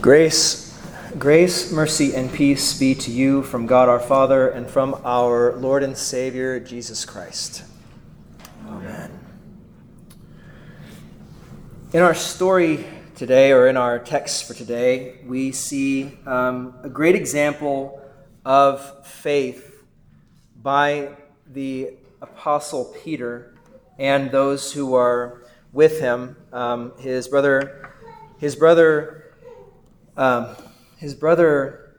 Grace, grace, mercy, and peace be to you from God our Father and from our Lord and Savior Jesus Christ. Amen. In our story today, or in our text for today, we see um, a great example of faith by the Apostle Peter and those who are with him. Um, his brother, his brother um, his brother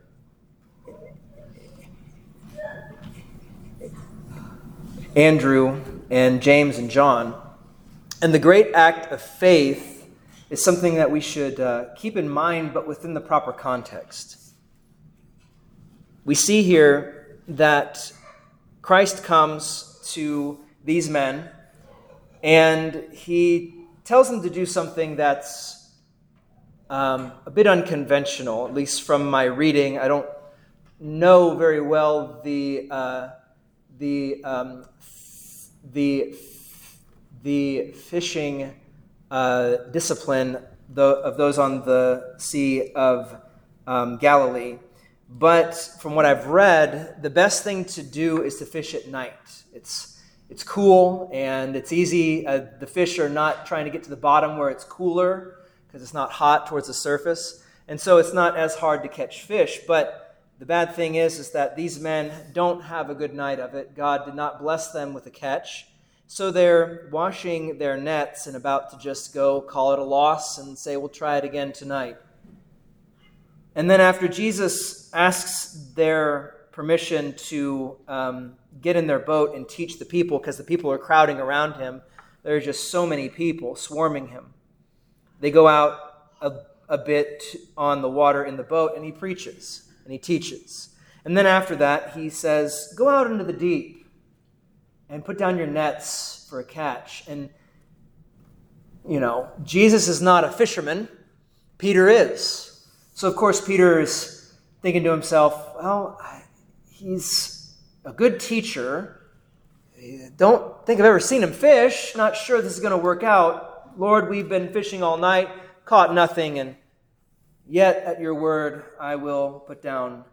Andrew and James and John. And the great act of faith is something that we should uh, keep in mind, but within the proper context. We see here that Christ comes to these men and he tells them to do something that's um, a bit unconventional, at least from my reading. I don't know very well the uh, the um, the the fishing uh, discipline of those on the Sea of um, Galilee. But from what I've read, the best thing to do is to fish at night. It's it's cool and it's easy. Uh, the fish are not trying to get to the bottom where it's cooler because it's not hot towards the surface. And so it's not as hard to catch fish. But the bad thing is, is that these men don't have a good night of it. God did not bless them with a catch. So they're washing their nets and about to just go call it a loss and say, we'll try it again tonight. And then after Jesus asks their permission to um, get in their boat and teach the people, because the people are crowding around him, there are just so many people swarming him. They go out a, a bit on the water in the boat, and he preaches and he teaches. And then after that, he says, Go out into the deep and put down your nets for a catch. And, you know, Jesus is not a fisherman, Peter is. So, of course, Peter is thinking to himself, Well, he's a good teacher. Don't think I've ever seen him fish. Not sure this is going to work out. Lord, we've been fishing all night, caught nothing, and yet at your word I will put down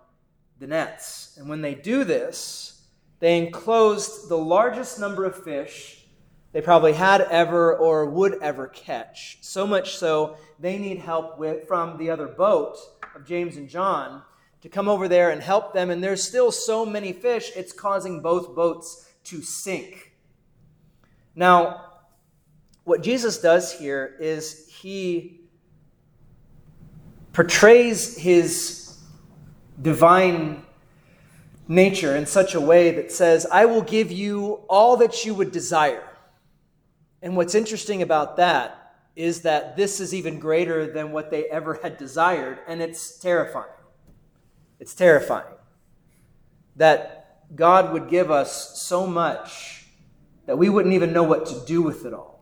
the nets. And when they do this, they enclosed the largest number of fish they probably had ever or would ever catch. So much so, they need help with, from the other boat of James and John to come over there and help them. And there's still so many fish, it's causing both boats to sink. Now, what Jesus does here is he portrays his divine nature in such a way that says, I will give you all that you would desire. And what's interesting about that is that this is even greater than what they ever had desired, and it's terrifying. It's terrifying that God would give us so much that we wouldn't even know what to do with it all.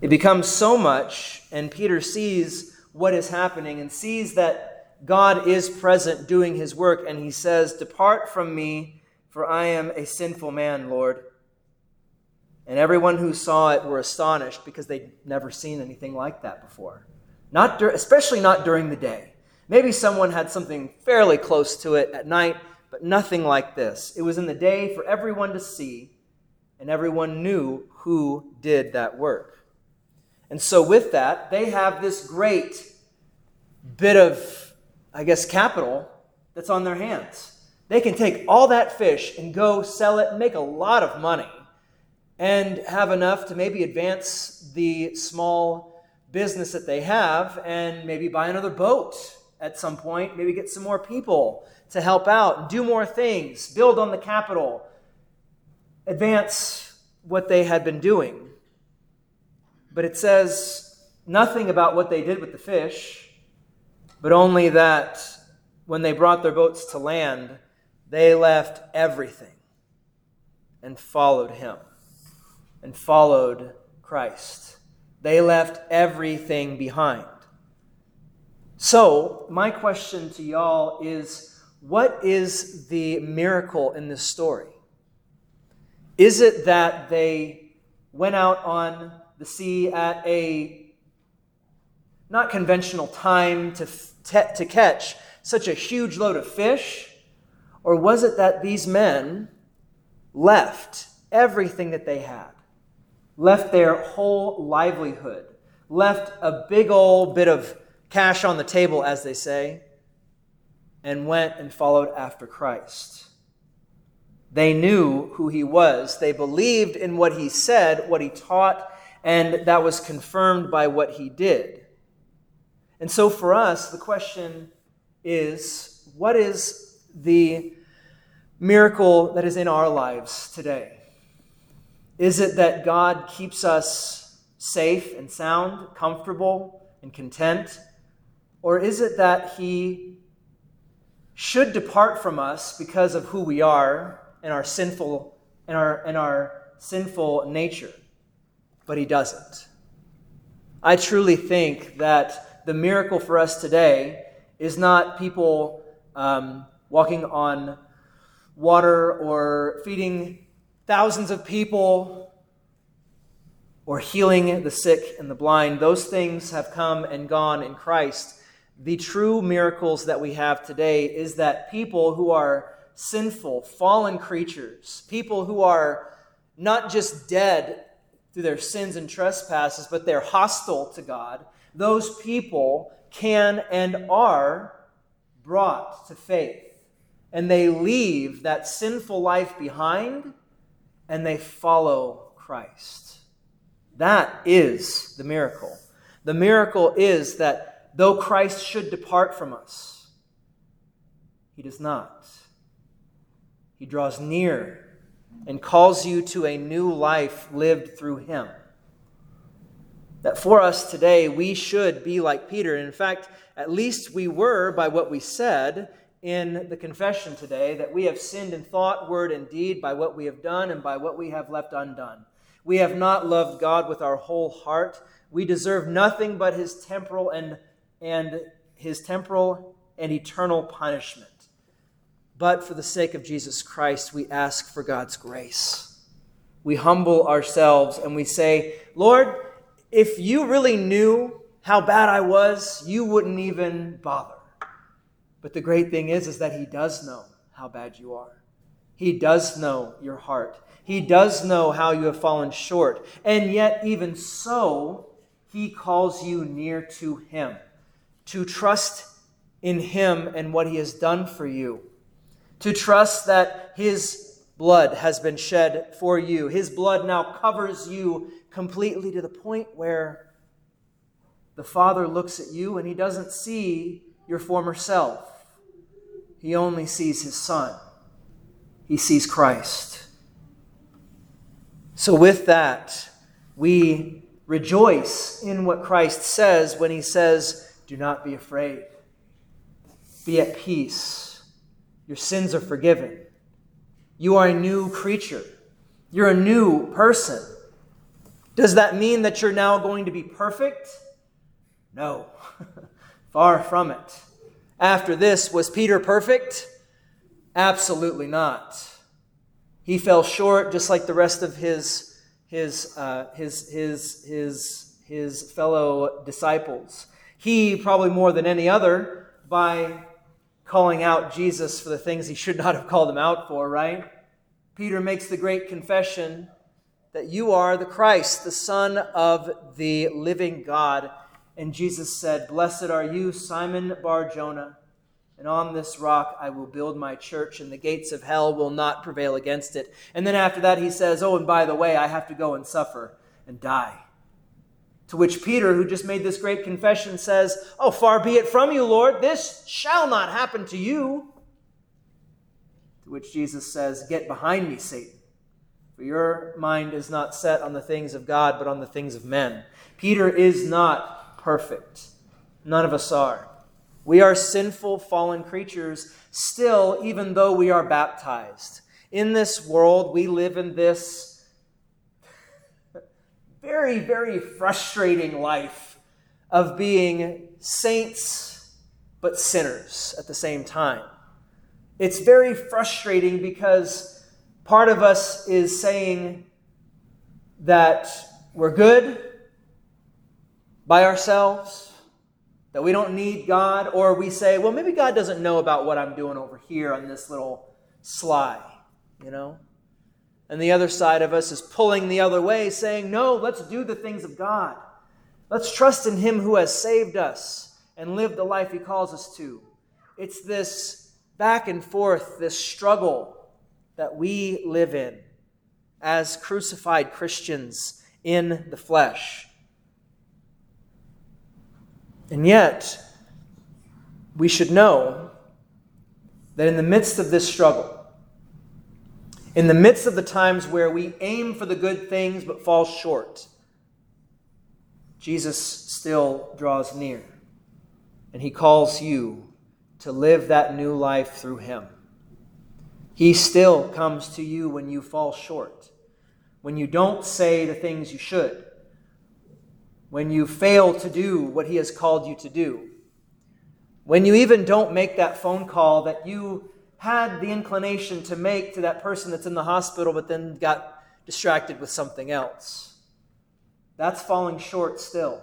It becomes so much, and Peter sees what is happening and sees that God is present doing his work, and he says, Depart from me, for I am a sinful man, Lord. And everyone who saw it were astonished because they'd never seen anything like that before. Not dur- especially not during the day. Maybe someone had something fairly close to it at night, but nothing like this. It was in the day for everyone to see, and everyone knew who did that work. And so, with that, they have this great bit of, I guess, capital that's on their hands. They can take all that fish and go sell it and make a lot of money and have enough to maybe advance the small business that they have and maybe buy another boat at some point, maybe get some more people to help out and do more things, build on the capital, advance what they had been doing. But it says nothing about what they did with the fish, but only that when they brought their boats to land, they left everything and followed him and followed Christ. They left everything behind. So, my question to y'all is what is the miracle in this story? Is it that they went out on the sea at a not conventional time to, to catch such a huge load of fish? Or was it that these men left everything that they had, left their whole livelihood, left a big old bit of cash on the table, as they say, and went and followed after Christ? They knew who he was. They believed in what he said, what he taught, and that was confirmed by what he did. And so for us, the question is what is the miracle that is in our lives today? Is it that God keeps us safe and sound, comfortable and content? Or is it that He should depart from us because of who we are and our sinful and our, and our sinful nature? But He doesn't. I truly think that the miracle for us today is not people um, walking on water or feeding thousands of people or healing the sick and the blind. Those things have come and gone in Christ. The true miracles that we have today is that people who are sinful, fallen creatures, people who are not just dead through their sins and trespasses, but they're hostile to God, those people can and are brought to faith. And they leave that sinful life behind and they follow Christ. That is the miracle. The miracle is that though Christ should depart from us, he does not. He draws near and calls you to a new life lived through him. That for us today, we should be like Peter. And in fact, at least we were by what we said in the confession today that we have sinned in thought, word, and deed by what we have done and by what we have left undone. We have not loved God with our whole heart. We deserve nothing but his temporal and, and his temporal and eternal punishment. But for the sake of Jesus Christ, we ask for God's grace. We humble ourselves and we say, Lord, if you really knew how bad I was, you wouldn't even bother. But the great thing is, is that He does know how bad you are. He does know your heart. He does know how you have fallen short. And yet, even so, He calls you near to Him, to trust in Him and what He has done for you, to trust that His blood has been shed for you. His blood now covers you completely to the point where the Father looks at you and he doesn't see your former self. He only sees his Son. He sees Christ. So, with that, we rejoice in what Christ says when he says, Do not be afraid. Be at peace. Your sins are forgiven. You are a new creature. You're a new person. Does that mean that you're now going to be perfect? No, far from it. After this, was Peter perfect? Absolutely not. He fell short just like the rest of his, his, uh, his, his, his, his fellow disciples. He, probably more than any other, by calling out Jesus for the things he should not have called him out for, right? Peter makes the great confession that you are the Christ, the Son of the living God. And Jesus said, Blessed are you, Simon Bar Jonah, and on this rock I will build my church, and the gates of hell will not prevail against it. And then after that, he says, Oh, and by the way, I have to go and suffer and die. To which Peter, who just made this great confession, says, Oh, far be it from you, Lord, this shall not happen to you. To which Jesus says, Get behind me, Satan. For your mind is not set on the things of God, but on the things of men. Peter is not perfect. None of us are. We are sinful, fallen creatures still, even though we are baptized. In this world, we live in this very, very frustrating life of being saints but sinners at the same time. It's very frustrating because Part of us is saying that we're good by ourselves, that we don't need God, or we say, well, maybe God doesn't know about what I'm doing over here on this little sly, you know? And the other side of us is pulling the other way, saying, no, let's do the things of God. Let's trust in Him who has saved us and live the life He calls us to. It's this back and forth, this struggle that we live in as crucified Christians in the flesh. And yet, we should know that in the midst of this struggle, in the midst of the times where we aim for the good things but fall short, Jesus still draws near. And he calls you to live that new life through him. He still comes to you when you fall short, when you don't say the things you should, when you fail to do what He has called you to do, when you even don't make that phone call that you had the inclination to make to that person that's in the hospital but then got distracted with something else. That's falling short still.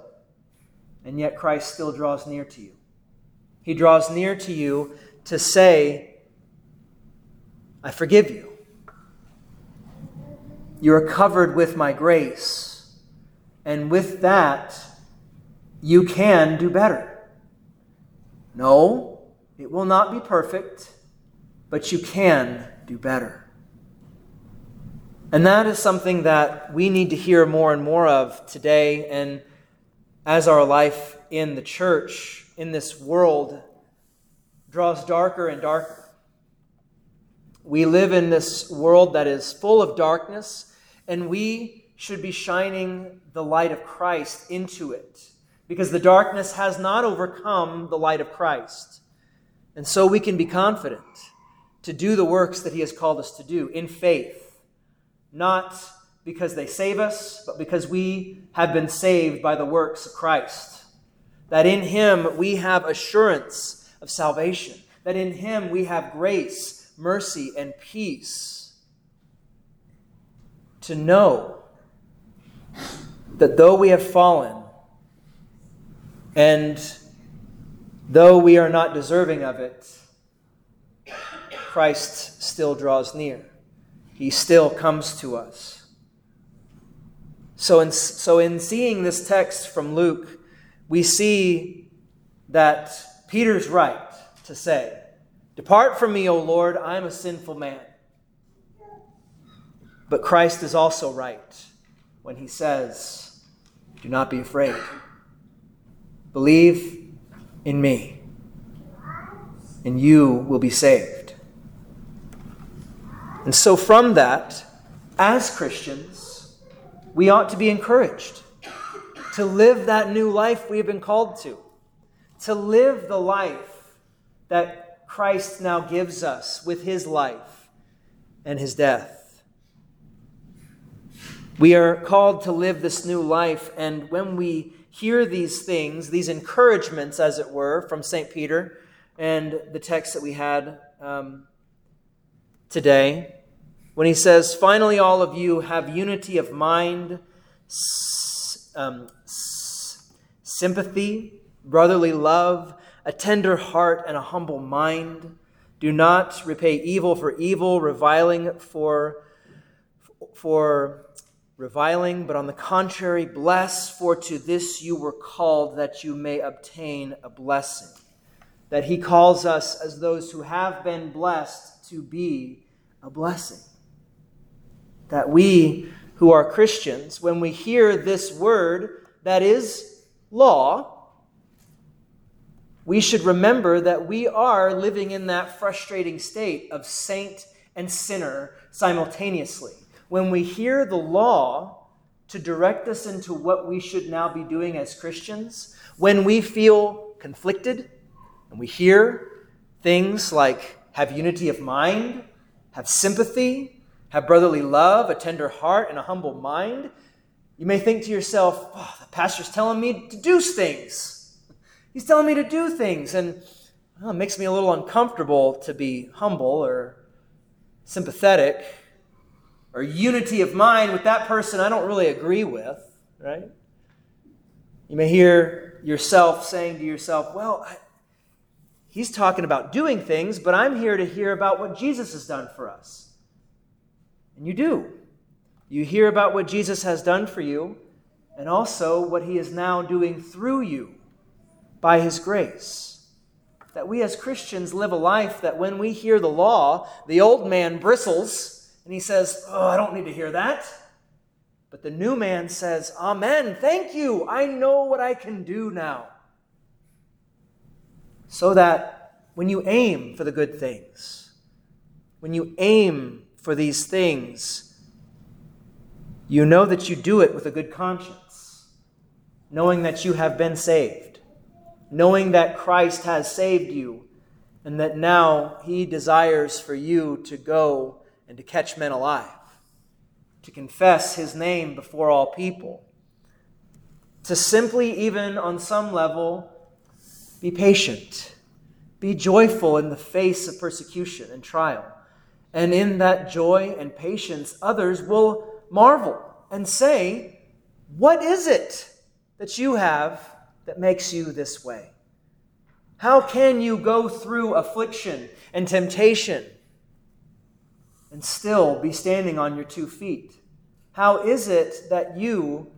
And yet Christ still draws near to you. He draws near to you to say, I forgive you. You are covered with my grace. And with that, you can do better. No, it will not be perfect, but you can do better. And that is something that we need to hear more and more of today and as our life in the church, in this world, draws darker and darker. We live in this world that is full of darkness, and we should be shining the light of Christ into it because the darkness has not overcome the light of Christ. And so we can be confident to do the works that He has called us to do in faith, not because they save us, but because we have been saved by the works of Christ. That in Him we have assurance of salvation, that in Him we have grace mercy, and peace. To know that though we have fallen, and though we are not deserving of it, Christ still draws near. He still comes to us. So in, so, in seeing this text from Luke, we see that Peter's right to say, Depart from me, O Lord, I am a sinful man. But Christ is also right when he says, Do not be afraid. Believe in me, and you will be saved. And so, from that, as Christians, we ought to be encouraged to live that new life we have been called to, to live the life that Christ now gives us with his life and his death. We are called to live this new life, and when we hear these things, these encouragements, as it were, from St. Peter and the text that we had um, today, when he says, Finally, all of you have unity of mind, um, sympathy, brotherly love a tender heart and a humble mind. Do not repay evil for evil, reviling for, for reviling, but on the contrary, bless, for to this you were called, that you may obtain a blessing. That he calls us as those who have been blessed to be a blessing. That we who are Christians, when we hear this word that is law, we should remember that we are living in that frustrating state of saint and sinner simultaneously. When we hear the law to direct us into what we should now be doing as Christians, when we feel conflicted and we hear things like have unity of mind, have sympathy, have brotherly love, a tender heart, and a humble mind, you may think to yourself, oh, the pastor's telling me to do things. He's telling me to do things, and well, it makes me a little uncomfortable to be humble or sympathetic or unity of mind with that person I don't really agree with, right? You may hear yourself saying to yourself, well, I, he's talking about doing things, but I'm here to hear about what Jesus has done for us. And you do. You hear about what Jesus has done for you and also what he is now doing through you by his grace. That we as Christians live a life that when we hear the law, the old man bristles and he says, Oh, I don't need to hear that. But the new man says, Amen, thank you. I know what I can do now. So that when you aim for the good things, when you aim for these things, you know that you do it with a good conscience, knowing that you have been saved, knowing that Christ has saved you, and that now he desires for you to go and to catch men alive to confess his name before all people, to simply, even on some level, be patient, be joyful in the face of persecution and trial. And in that joy and patience, others will marvel and say, What is it that you have that makes you this way? How can you go through affliction and temptation and still be standing on your two feet? How is it that you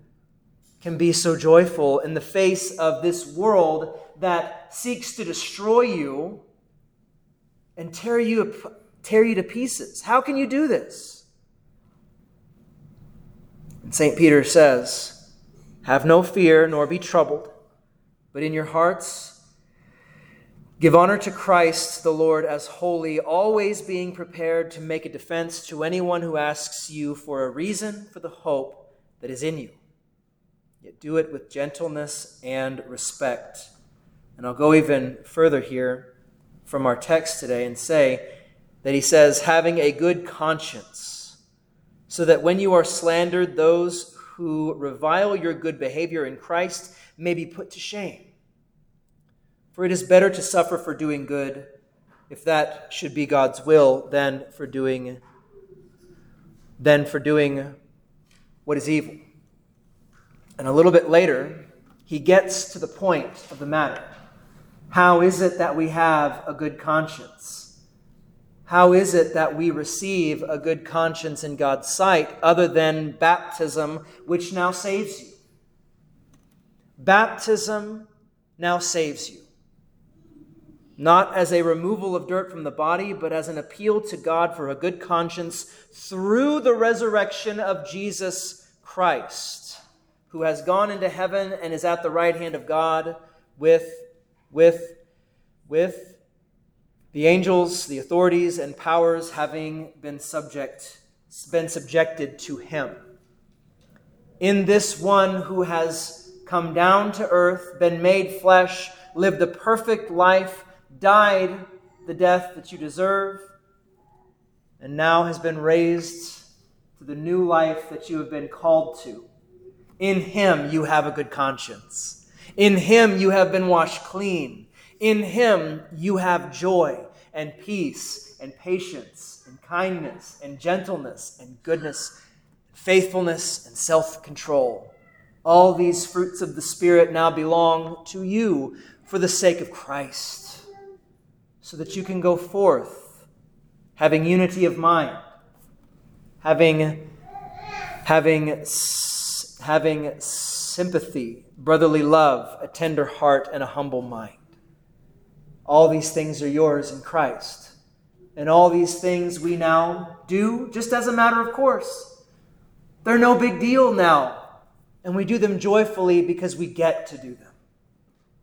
can be so joyful in the face of this world that seeks to destroy you and tear you, tear you to pieces? How can you do this? And St. Peter says, Have no fear nor be troubled, but in your hearts, Give honor to Christ the Lord as holy, always being prepared to make a defense to anyone who asks you for a reason for the hope that is in you. Yet do it with gentleness and respect. And I'll go even further here from our text today and say that he says, having a good conscience, so that when you are slandered, those who revile your good behavior in Christ may be put to shame. For it is better to suffer for doing good, if that should be God's will, than for doing than for doing what is evil. And a little bit later, he gets to the point of the matter. How is it that we have a good conscience? How is it that we receive a good conscience in God's sight other than baptism, which now saves you? Baptism now saves you not as a removal of dirt from the body, but as an appeal to God for a good conscience through the resurrection of Jesus Christ, who has gone into heaven and is at the right hand of God with, with, with the angels, the authorities, and powers having been subject, been subjected to him. In this one who has come down to earth, been made flesh, lived the perfect life died the death that you deserve, and now has been raised to the new life that you have been called to. In Him you have a good conscience. In Him you have been washed clean. In Him you have joy and peace and patience and kindness and gentleness and goodness, faithfulness and self control. All these fruits of the Spirit now belong to you for the sake of Christ so that you can go forth having unity of mind, having, having, having sympathy, brotherly love, a tender heart, and a humble mind. All these things are yours in Christ. And all these things we now do just as a matter of course. They're no big deal now. And we do them joyfully because we get to do them,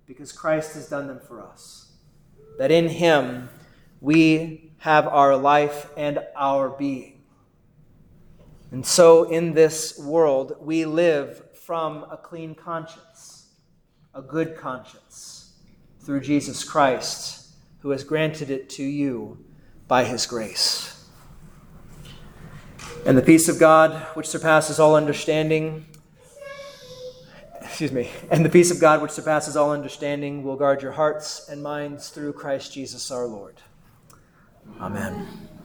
because Christ has done them for us that in him we have our life and our being. And so in this world, we live from a clean conscience, a good conscience, through Jesus Christ, who has granted it to you by his grace. And the peace of God, which surpasses all understanding, excuse me, and the peace of God, which surpasses all understanding, will guard your hearts and minds through Christ Jesus our Lord. Amen.